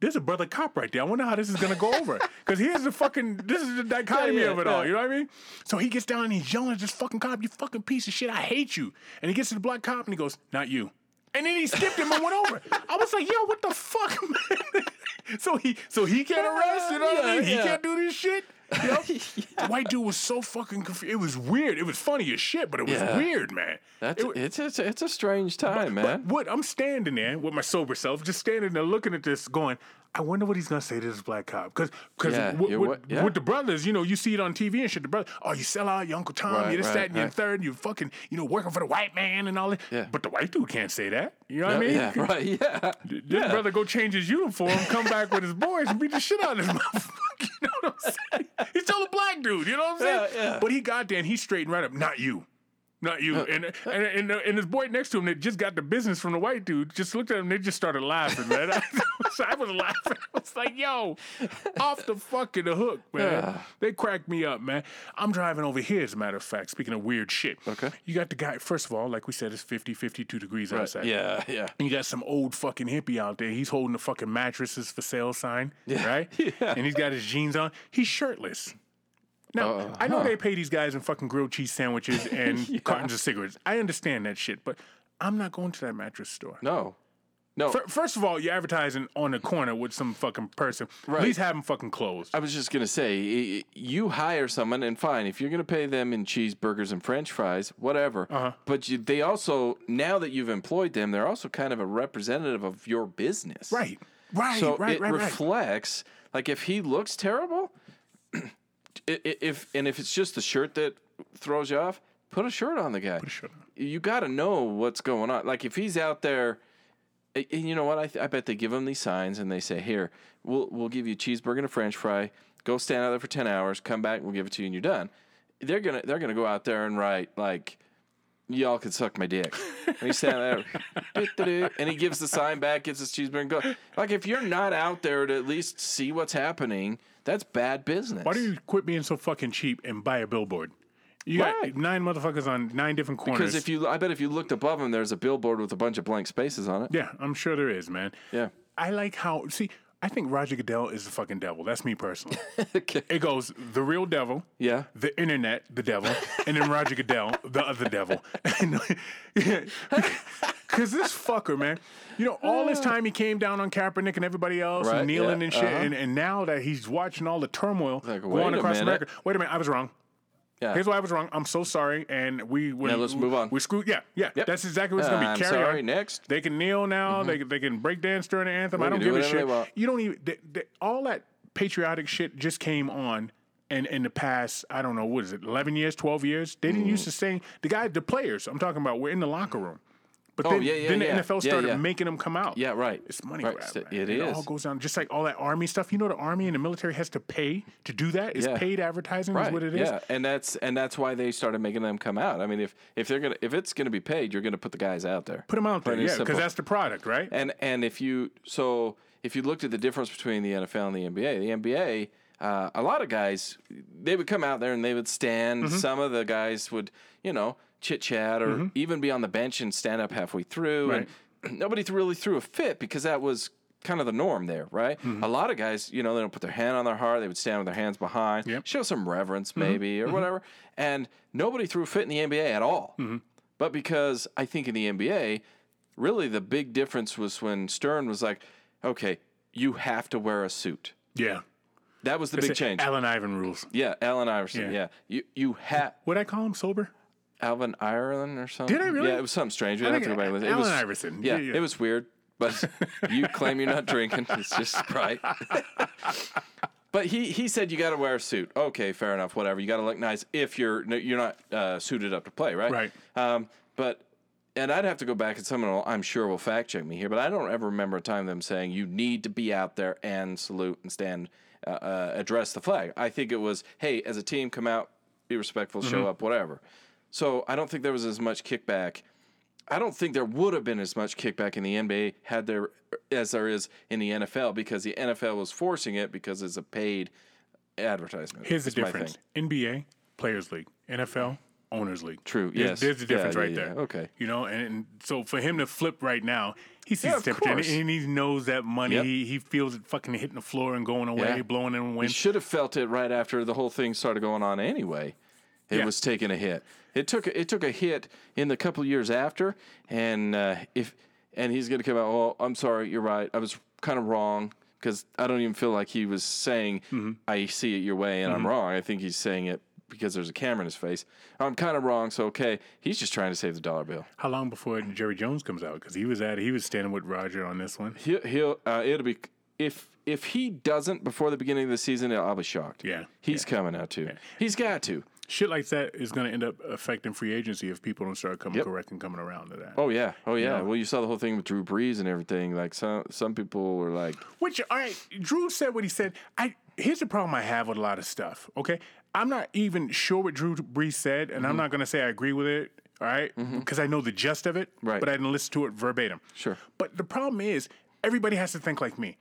There's a brother cop right there. I wonder how this is gonna go over. Because here's the fucking this is the dichotomy Yeah, yeah, of it all. You know what I mean? So he gets down and he's yelling at this fucking cop, you fucking piece of shit, I hate you. And he gets to the black cop and he goes, Not you. And then he skipped him and went over. I was like, yo, what the fuck, man? so he so he can't arrest, you know what I mean? He yeah. can't do this shit. Know? The white dude was so fucking confused. It was weird. It was funny as shit, but it was Yeah. weird, man. That's It it's, it's it's a strange time, man. what I'm standing there with my sober self, just standing there looking at this, going, I wonder what he's gonna say to this black cop, because because Yeah, with, you're with, yeah. with the brothers, you know, you see it on TV and shit. The brother, oh, you sell out your Uncle Tom, Right, you this, right, that, and you right. third, you fucking, you know, working for the white man and all that. Yeah. But the white dude can't say that. You know what I mean? yeah, right. Yeah, This brother go change his uniform, come back with his boys, and beat the shit out of this motherfucker. You know what I'm saying? He's still a black dude. You know what I'm saying? Yeah, yeah. But he and he straightened right up. Not you. Not you. Uh, uh, and and and, and his boy next to him that just got the business from the white dude just looked at him. They just started laughing, man. I, so I was laughing. I was like, "Yo, off the fucking hook, man." They cracked me up, man. I'm driving over here, as a matter of fact. Speaking of weird shit, Okay. You got the guy. First of all, like we said, it's 50, 52 degrees outside. yeah, yeah. And you got some old fucking hippie out there. He's holding a fucking mattresses for sale sign, yeah. right? Yeah. And he's got his jeans on. He's shirtless. Now, Uh, I know huh. they pay these guys in fucking grilled cheese sandwiches and cartons of cigarettes. I understand that shit, but I'm not going to that mattress store. No, no. Fir- First of all, you're advertising on the corner with some fucking person. At least have them fucking closed. I was just gonna say, y- y- you hire someone, and fine, if you're gonna pay them in cheeseburgers and French fries, whatever. Uh-huh. But you, they also, now that you've employed them, they're also kind of a representative of your business. Right. Right. So right. it right. right. reflects, like, if he looks terrible, i- i- if and if it's just the shirt that throws you off, put a shirt on the guy. Put a shirt on. You got to know what's going on. Like if he's out there, and you know what? I, th- I bet they give him these signs and they say, "Here, we'll we'll give you a cheeseburger and a French fry. Go stand out there for ten hours. Come back. And we'll give it to you, and you're done." They're gonna they're gonna go out there and write like. Y'all could suck my dick. And he's standing there, and he gives the sign back, gets his cheeseburger, and go. Like if you're not out there to at least see what's happening, that's bad business. Why don't you quit being so fucking cheap and buy a billboard? You got nine motherfuckers on nine different corners. Because if you, I bet if you looked above them, there's a billboard with a bunch of blank spaces on it. Yeah, I'm sure there is, man. Yeah. I like how see. I think Roger Goodell is the fucking devil. That's me personally. okay. it goes the real devil, Yeah. the internet, the devil, and then Roger Goodell, the other devil. Because this fucker, man, you know, all this time he came down on Kaepernick and everybody else Right, and kneeling yeah, and shit, uh-huh. and, and now that he's watching all the turmoil Like, going across minute. America. Wait a minute, I was wrong. Yeah. Here's why I was wrong. I'm so sorry, and we we Now let's move on. We screwed. Yeah, yeah. Yep. That's exactly what's Uh, gonna be. I'm Carry sorry, on. next. They can kneel now. They can they can break dance during the anthem. I don't do give a shit. You don't even. They, they, all that patriotic shit just came on. And in the past, I don't know, what is it, 11 years, 12 years? They didn't Mm. used to say, the guy, the players, I'm talking about, were in the locker room. But Oh, then, yeah, yeah, then the yeah. NFL started making them come out. Yeah, right. It's money Right, grab. man. it It is. all goes down. Just like all that army stuff. You know, the army and the military has to pay to do that. It's Yeah. paid advertising, Right. is what it is. Yeah, and that's and that's why they started making them come out. I mean, if if they're gonna if it's gonna be paid, you're gonna put the guys out there. Put them out there, yeah, because that's the product, right? And and if you so if you looked at the difference between the NFL and the NBA, the NBA, uh, a lot of guys they would come out there and they would stand. Mm-hmm. Some of the guys would, you know, chit chat or even be on the bench and stand up halfway through. Right. And nobody really threw a fit because that was kind of the norm there, right? Mm-hmm. A lot of guys, you know, they don't put their hand on their heart. They would stand with their hands behind, Yep. Mm-hmm. show some reverence maybe or whatever. And nobody threw a fit in the NBA at all. But because I think in the NBA, really the big difference was when Stern was like, okay, you have to wear a suit. Yeah. That was the big change. Allen Ivan rules. yeah, Allen Iverson. Yeah. Yeah, you you have What I call him sober? Alvin Ireland or something. Did I really? Yeah, it was something strange. We I have to think go back. listen. It Allen was, Iverson. Yeah, Yeah, it was weird, but you claim you're not drinking. It's just Sprite. but he he said you got to wear a suit. Okay, fair enough. Whatever. You got to look nice if you're you're not uh, suited up to play, right? Right. Um, but and I'd have to go back and someone will, I'm sure will fact check me here, but I don't ever remember a time them saying you need to be out there and salute and stand, uh, uh, address the flag. I think it was, hey, as a team, come out, be respectful, show up, whatever. So I don't think there was as much kickback. I don't think there would have been as much kickback in the NBA had there as there is in the NFL because the NFL was forcing it because it's a paid advertisement. Here's the difference. NBA Players League, NFL Owners League. True, There's, yes. there's the difference Yeah, right yeah, there. Okay. You know, and, and so for him to flip right now, he sees Yeah, the and, and he knows that money. Yep. He, he feels it fucking hitting the floor and going away, blowing in wind. should have felt it right after the whole thing started going on anyway. It was taking a hit. It took it took a hit in the couple years after, and uh, if and he's gonna come out. Well, I'm sorry. You're right. I was kind of wrong because I don't even feel like he was saying Mm-hmm. I see it your way and I'm wrong. I think he's saying it because there's a camera in his face. I'm kind of wrong. So okay, he's just trying to save the dollar bill. How long before Jerry Jones comes out? Because he was at he was standing with Roger on this one. He'll, he'll uh, it'll be if if he doesn't before the beginning of the season, I'll be shocked. Yeah. he's coming out too. He's got to. Shit like that is going to end up affecting free agency if people don't start coming Yep. correct and coming around to that. Oh yeah, oh yeah. know? Well, you saw the whole thing with Drew Brees and everything. Like some some people were like, Which, all right, Drew said what he said. I here's the problem I have with a lot of stuff. Okay, I'm not even sure what Drew Brees said, and Mm-hmm. I'm not going to say I agree with it. All right, because I know the gist of it, Right. But I didn't listen to it verbatim. Sure. But the problem is, everybody has to think like me.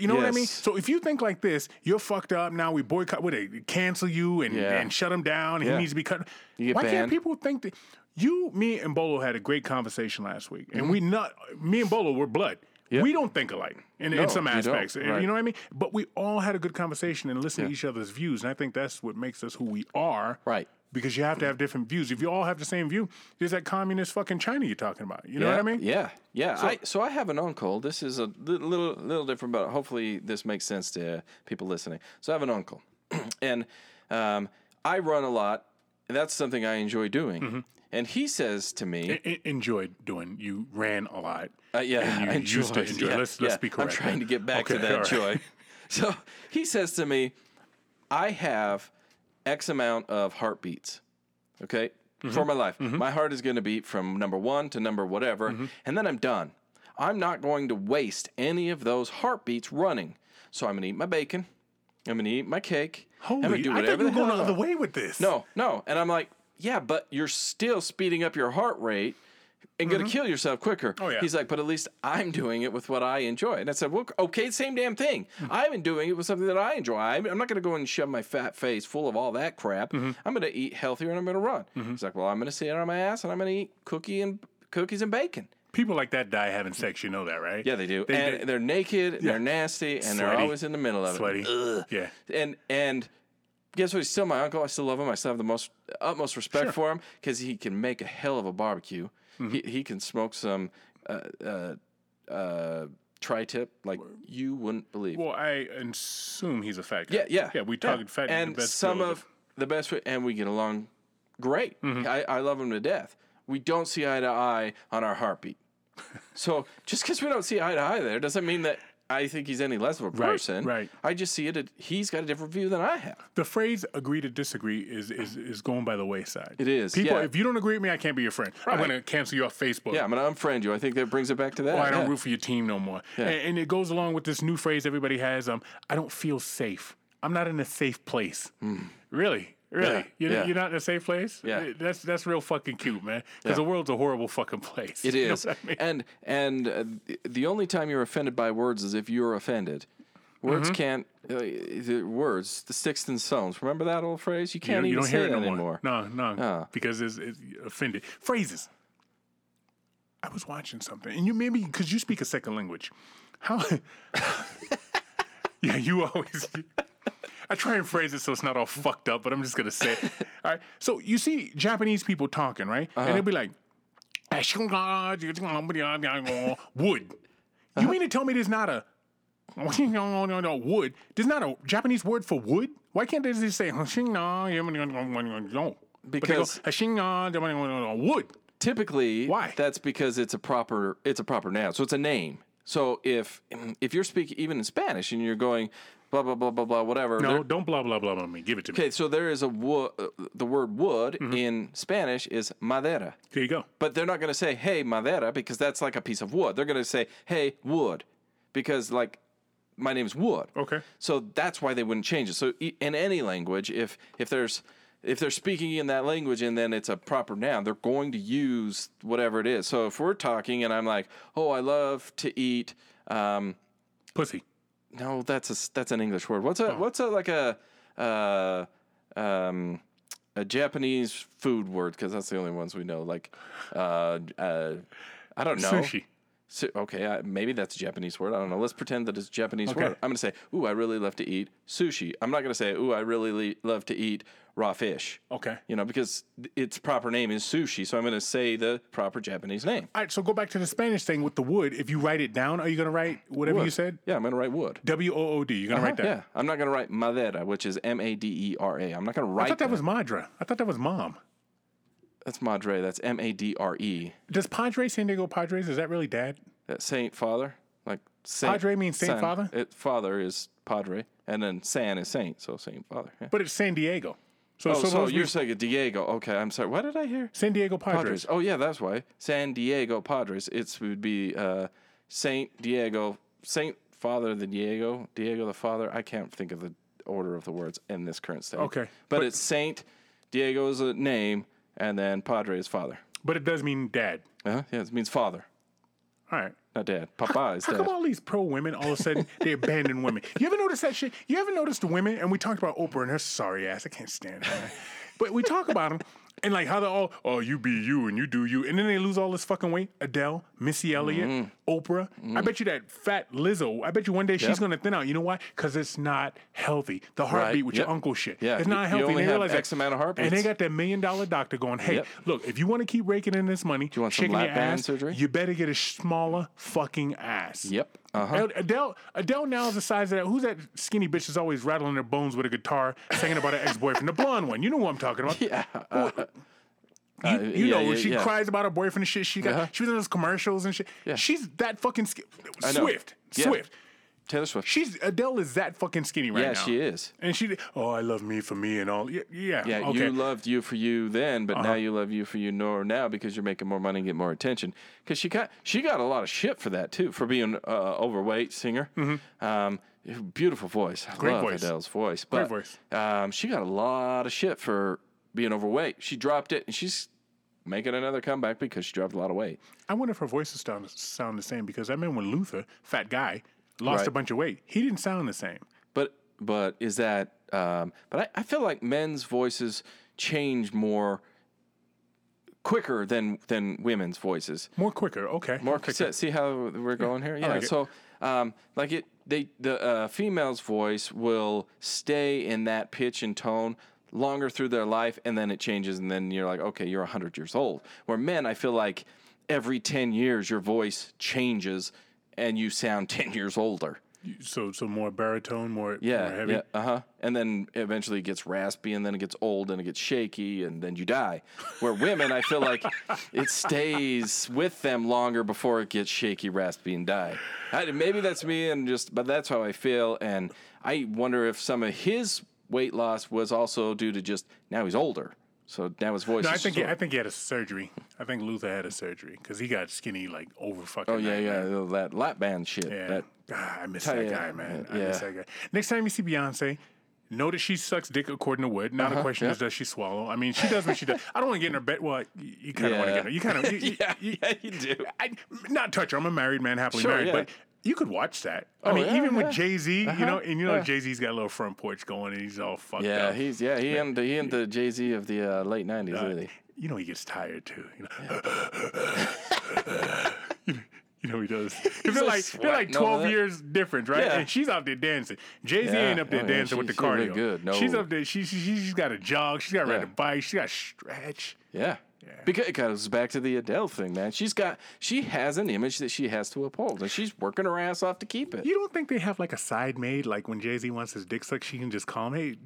You know what I mean? So if you think like this, you're fucked up. Now we boycott, what they cancel you and, Yeah. and shut him down. Yeah. He needs to be cut. You Why banned. can't people think that? You, me, and Bolo had a great conversation last week, and Mm-hmm. we not me and Bolo were blood. We don't think alike in, No, in some you aspects. Right. You know what I mean? But we all had a good conversation and listened to each other's views, and I think that's what makes us who we are. Right. Because you have to have different views. If you all have the same view, there's that communist fucking China you're talking about. You know yeah, what I mean? Yeah, yeah. So I, so I have an uncle. This is a little little different, but hopefully this makes sense to people listening. So I have an uncle, and um, I run a lot, and that's something I enjoy doing. Mm-hmm. And he says to me, I- enjoyed doing. You ran a lot. Uh, yeah, and you I used to enjoy- yeah, let's let's yeah. be correct. I'm trying to get back to that right. joy. So he says to me, I have X amount of heartbeats, okay, Mm-hmm. for my life. My heart is going to beat from number one to number whatever, Mm-hmm. and then I'm done. I'm not going to waste any of those heartbeats running. So I'm going to eat my bacon. I'm going to eat my cake. I'm Holy, going to do I thought you the were going hell the other way with this. No, no. And I'm like, yeah, but you're still speeding up your heart rate and going to mm-hmm. kill yourself quicker. Oh, yeah. He's like, but at least I'm doing it with what I enjoy. And I said, well, okay, same damn thing. Hmm. I've been doing it with something that I enjoy. I'm, I'm not going to go and shove my fat face full of all that crap. Mm-hmm. I'm going to eat healthier and I'm going to run. Mm-hmm. He's like, well, I'm going to sit on my ass and I'm going to eat cookie and cookies and bacon. People like that die having sex. You know that, right? Yeah, they do. They- and they- are naked, Yeah. they're nasty, and they're always in the middle of Sweaty. it. Ugh. Yeah. And and guess what? He's still my uncle. I still love him. I still have the most utmost respect Sure. for him because he can make a hell of a barbecue. Mm-hmm. He he can smoke some uh, uh, uh, tri-tip like you wouldn't believe. Well, I assume he's a fat guy. yeah, yeah, yeah. We talking fat in and the best some of the best, way- and we get along great. Mm-hmm. I, I love him to death. We don't see eye to eye on our heartbeat. so just because we don't see eye to eye there doesn't mean that I think he's any less of a person. right. right. I just see it. at- He's got a different view than I have. the phrase "agree to disagree" is is, is going by the wayside. It is, People, yeah. if you don't agree with me, I can't be your friend. I'm going to cancel you off Facebook. Yeah, I'm gonna unfriend you. I think that brings it back to that. Oh, I don't yeah. root for your team no more. And, and it goes along with this new phrase everybody has. Um, I don't feel safe. I'm not in a safe place. Hmm. Really? Really? Yeah, You're, yeah. you're not in a safe place? Yeah. That's that's real fucking cute, man. Because the world's a horrible fucking place. It is. You I mean? and and uh, the- only time you're offended by words is if you're offended. Words Mm-hmm. can't. Uh, the words, the sticks and stones. Remember that old phrase? You You can't don't, you even hear it no anymore. more. No, no. Oh. Because it's, it's offended. Phrases. I was watching something, and you maybe because you speak a second language. How? yeah, you always. I try and phrase it so it's not all fucked up, but I'm just gonna say it. All right. So you see Japanese people talking, right? Uh-huh. And they'll be like, "Wood." You mean to tell me there's not a wood? There's not a Japanese word for wood? Why can't they just say Because- because wood? Typically, Why? That's because it's a proper it's a proper noun. So it's a name. So if if you're speaking even in Spanish and you're going blah blah blah blah blah whatever. No, there- don't blah blah blah blah me. Give it to me. okay, so there is a wood. The word wood Mm-hmm. in Spanish is madera. There you go. But they're not going to say, hey, madera, because that's like a piece of wood. They're going to say, hey, wood, because like my name's Wood. Okay. So that's why they wouldn't change it. So in any language, if if there's if they're speaking in that language and then it's a proper noun, they're going to use whatever it is. So if we're talking and I'm like, oh, I love to eat. Um, Pussy. No, that's a that's an English word. What's a what's a like a uh, um, a Japanese food word? Because that's the only ones we know. Like, uh, uh, I don't know. Sushi. Okay, I, maybe that's a Japanese word. I don't know. Let's pretend that it's a Japanese Okay. word. I'm going to say, ooh, I really love to eat sushi. I'm not going to say, ooh, I really le- love to eat raw fish. Okay. You know, because its proper name is sushi. So I'm going to say the proper Japanese name. All right, so go back to the Spanish thing with the wood. If you write it down, are you going to write whatever you said? Yeah, I'm going to write wood. W O O D. You're going to write that. Uh-huh, Yeah, I'm not going to write madera, which is M A D E R A. I'm not going to write I thought that was Madra. I thought that was mom. That's Madre. That's M A D R E. Does Padre San Diego Padres? Is that really dad? That Saint Father. Like Saint. Padre means Saint San. Father? It, father is Padre, and then San is Saint. So Saint Father. Yeah. But it's San Diego. So, Oh, so, so you're saying Diego? Okay, I'm sorry. What did I hear? San Diego Padres. Padres. Oh yeah, that's why. San Diego Padres. It would be uh, Saint Diego, Saint Father the Diego, Diego the Father. I can't think of the order of the words in this current state. Okay, but, but- it's Saint Diego is a name, and then Padre is father. But it does mean dad. Uh-huh. Yeah, it means father, All right. not dad. Papa is How dad. come all these pro women all of a sudden they abandon women? You ever notice that shit? You ever noticed women? And we talked about Oprah and her sorry ass. I can't stand her. But we talk about them and like how they're all, oh, you be you and you do you, and then they lose all this fucking weight. Adele, Missy Elliott, Mm-hmm. Oprah. I bet you that fat Lizzo. I bet you one day she's gonna thin out. You know why? Because it's not healthy. The heartbeat with your uncle shit. Yeah, it's you- not you healthy. only And they have realize that. X amount of heartbeats. And they got that million dollar doctor going, hey, Yep. look, if you want to keep raking in this money, you want some lap band ass, surgery? you better get a smaller fucking ass. Yep. Uh huh. Adele, Adele now is the size of that. Who's that skinny bitch that's always rattling her bones with a guitar, singing about her ex boyfriend, the blonde one? You know what I'm talking about. Yeah. You, Uh, you yeah, know, yeah, she yeah. cries about her boyfriend and shit. She got, Uh-huh. she was in those commercials and shit. Yeah. She's that fucking. I. Swift. Swift. Taylor Swift. She's Adele is that fucking skinny right yeah, now. Yeah, she is. And she, oh, I love me for me and all. Yeah, yeah. Yeah, okay. Uh-huh. you loved you for you then, but now you love you for you now because you're making more money and get more attention. Because she got she got a lot of shit for that too, for being uh, overweight singer. Hmm. Um, beautiful voice. I Mm-hmm. Great love voice. Adele's voice. Great voice. Um, she got a lot of shit for being overweight. She dropped it, and she's making another comeback because she dropped a lot of weight. I wonder if her voices sound sound the same because I remember when Luther, fat guy, lost Right. a bunch of weight. He didn't sound the same. But but is that? Um, but I, I feel like men's voices change more quicker than than women's voices. More quicker. Okay. More quicker. see, see how we're going here? Yeah. like so um, like it they the uh, female's voice will stay in that pitch and tone longer through their life and then it changes and then you're like okay you're 100 years old where men i feel like every 10 years your voice changes and you sound 10 years older So so more baritone, more yeah, more heavy. yeah, uh huh. And then eventually it gets raspy, and then it gets old, and it gets shaky, and then you die. Where women, I feel like it stays with them longer before it gets shaky, raspy, and die. I, maybe that's me, and just, but that's how I feel. And I wonder if some of his weight loss was also due to just now he's older, so now his voice. No, I think he. I think he had a surgery. I think Luther had a surgery because he got skinny like over fucking. Oh yeah, yeah, man. that lap band shit. yeah. That Ah, I miss that guy, man. I miss that guy. Next time you see Beyonce, Know that she sucks dick according to Wood. Now the question yeah. is, does she swallow? I mean, she does what she does. I don't want to get in her bed. Well, you, kind of want to Yeah. get in her. You kind of, yeah, you- yeah, you do. I, not touch her. I'm a married man, happily Sure, married, yeah. but you could watch that. I Oh, mean, yeah, even yeah. with Jay Z, you know, and you know, yeah. Jay Z's got a little front porch going, and he's all fucked up. Yeah, up. he's yeah he and he and the Jay Z of the uh, late nineties, Uh, really. you know, he gets tired too. You know, you, know he does. they're like they're like twelve years difference, right? And she's out there dancing. Jay Z ain't up there Oh, dancing with the she- she really cardio. good. No. She's up there. She, she she's got a jog. She's got to ride a bike. She got to stretch. Yeah. Because it goes back to the Adele thing, man. She's got she has an image that she has to uphold, and she's working her ass off to keep it. You don't think they have like a side maid? Like when Jay Z wants his dick sucked, she can just call him, "Hey,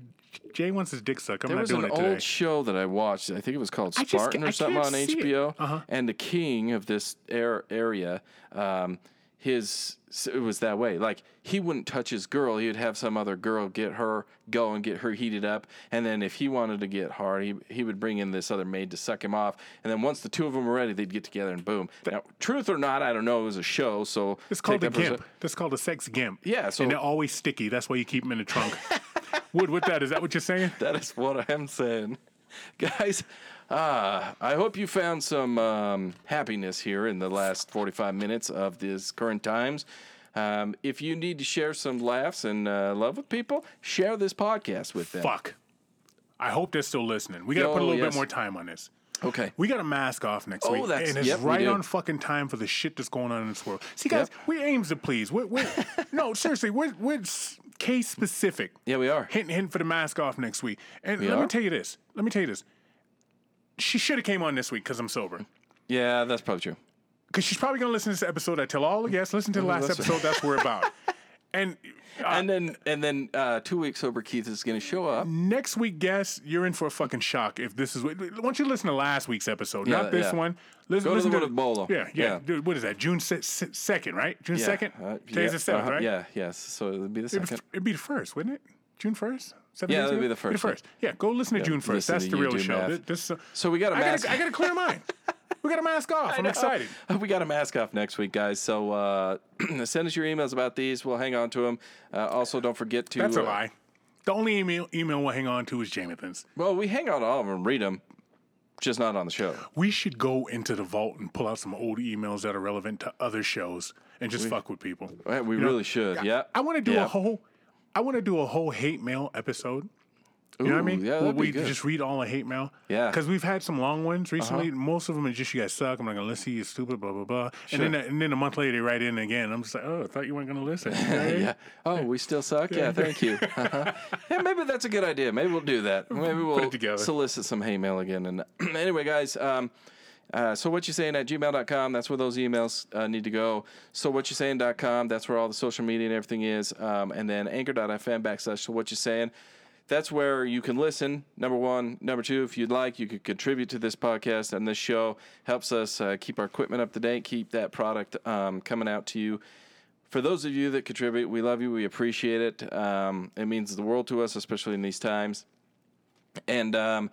Jay wants his dick sucked. I'm There not was doing an it today." old show that I watched. I think it was called I just Spartan or something on. HBO. Uh-huh. And the king of this air, area, um, his it was that way. Like he wouldn't touch his girl. He would have some other girl get her go and get her heated up. And then if he wanted to get hard, he he would bring in this other maid to suck him off. And then once the two of them were ready, they'd get together and boom. Now, truth or not, I don't know. It was a show, so It's called a gimp. That's called a sex gimp. Yeah, so- and they're always sticky. That's why you keep them in the trunk. Wood, with that, is that what you're saying? That is what I'm saying. Guys, uh, I hope you found some um, happiness here in the last 45 minutes of this current times. Um, if you need to share some laughs and uh, love with people, share this podcast with them. Fuck. I hope they're still listening. We got to put a little yes. bit more time on this. Okay. We got a mask off next Oh, week, that's- and it's yep, right on fucking time for the shit that's going on in this world. See, guys, Yep. we aims to please. We're, we're no, seriously, we're we're case specific. Yeah, we are. Hint, hint for the mask off next week. And We let are? me tell you this. Let me tell you this. She should have came on this week because I'm sober. Yeah, that's probably true. Because she's probably gonna listen to this episode. I tell all the guests, listen to the last episode. That's what we're about. And uh, and then and then uh, two weeks sober Keith is going to show up. next week, guests, you're in for a fucking shock if this is. what- Why don't you listen to last week's episode, Yeah, not this yeah. one? Listen, Go to the one with Bolo. Yeah, yeah. Yeah. Dude, what is that? June second, right? June Yeah, second. uh, Today's yeah, the seventh, uh-huh, right? Yeah, yes. So it'd be the It'd, second. it'd be the first, wouldn't it? June first. Yeah, that'd be the first, The yeah. first. Yeah, go listen to June first. That's the real do show. math. This, this, So we got a I mask. Gotta, I got to clear mine. We got a mask off. I'm excited. We got a mask off next week, guys. So uh, send us your emails about these. We'll hang on to them. Uh, also, don't forget to. That's a uh, lie. The only email email we'll hang on to is Jonathan's. Well, we hang on to all of them, read them, just not on the show. We should go into the vault and pull out some old emails that are relevant to other shows and just fuck with people. Uh, We You know, really should. Yeah. I want to do Yeah. a whole. I want to do a whole hate mail episode. You know what I mean? yeah, we good. just read all the hate mail. Yeah. Uh-huh. Because we've had some long ones recently. Most of them are just you guys suck. I'm not gonna listen. You're stupid. Blah blah blah. Sure. And then and then a month later they write in again. I'm just like, oh, I thought you weren't gonna listen. Okay. Yeah. Oh, we still suck. Yeah. Thank you. Uh-huh. Yeah, maybe that's a good idea. Maybe we'll do that. Maybe we'll solicit some hate mail again. And anyway, guys. Um, uh, so what you saying at gmail.com that's where those emails uh, need to go. So what you saying.com that's where all the social media and everything is. Um, and then anchor.fm backslash so what you saying. That's where you can listen number one. Number two if you'd like you could contribute to this podcast and this show. Helps us uh, keep our equipment up to date keep that product um, coming out to you. For those of you that contribute we love you. We appreciate it. Um, it means the world to us especially in these times. And um,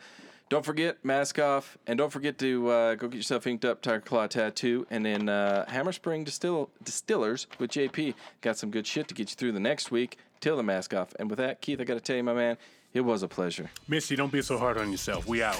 don't forget, mask off, and don't forget to uh, go get yourself inked up Tiger Claw tattoo, and then uh, Hammer Spring Distill- Distillers with JP got some good shit to get you through the next week till the mask off. And with that, Keith, I got to tell you, my man, it was a pleasure. Missy, don't be so hard on yourself. We out.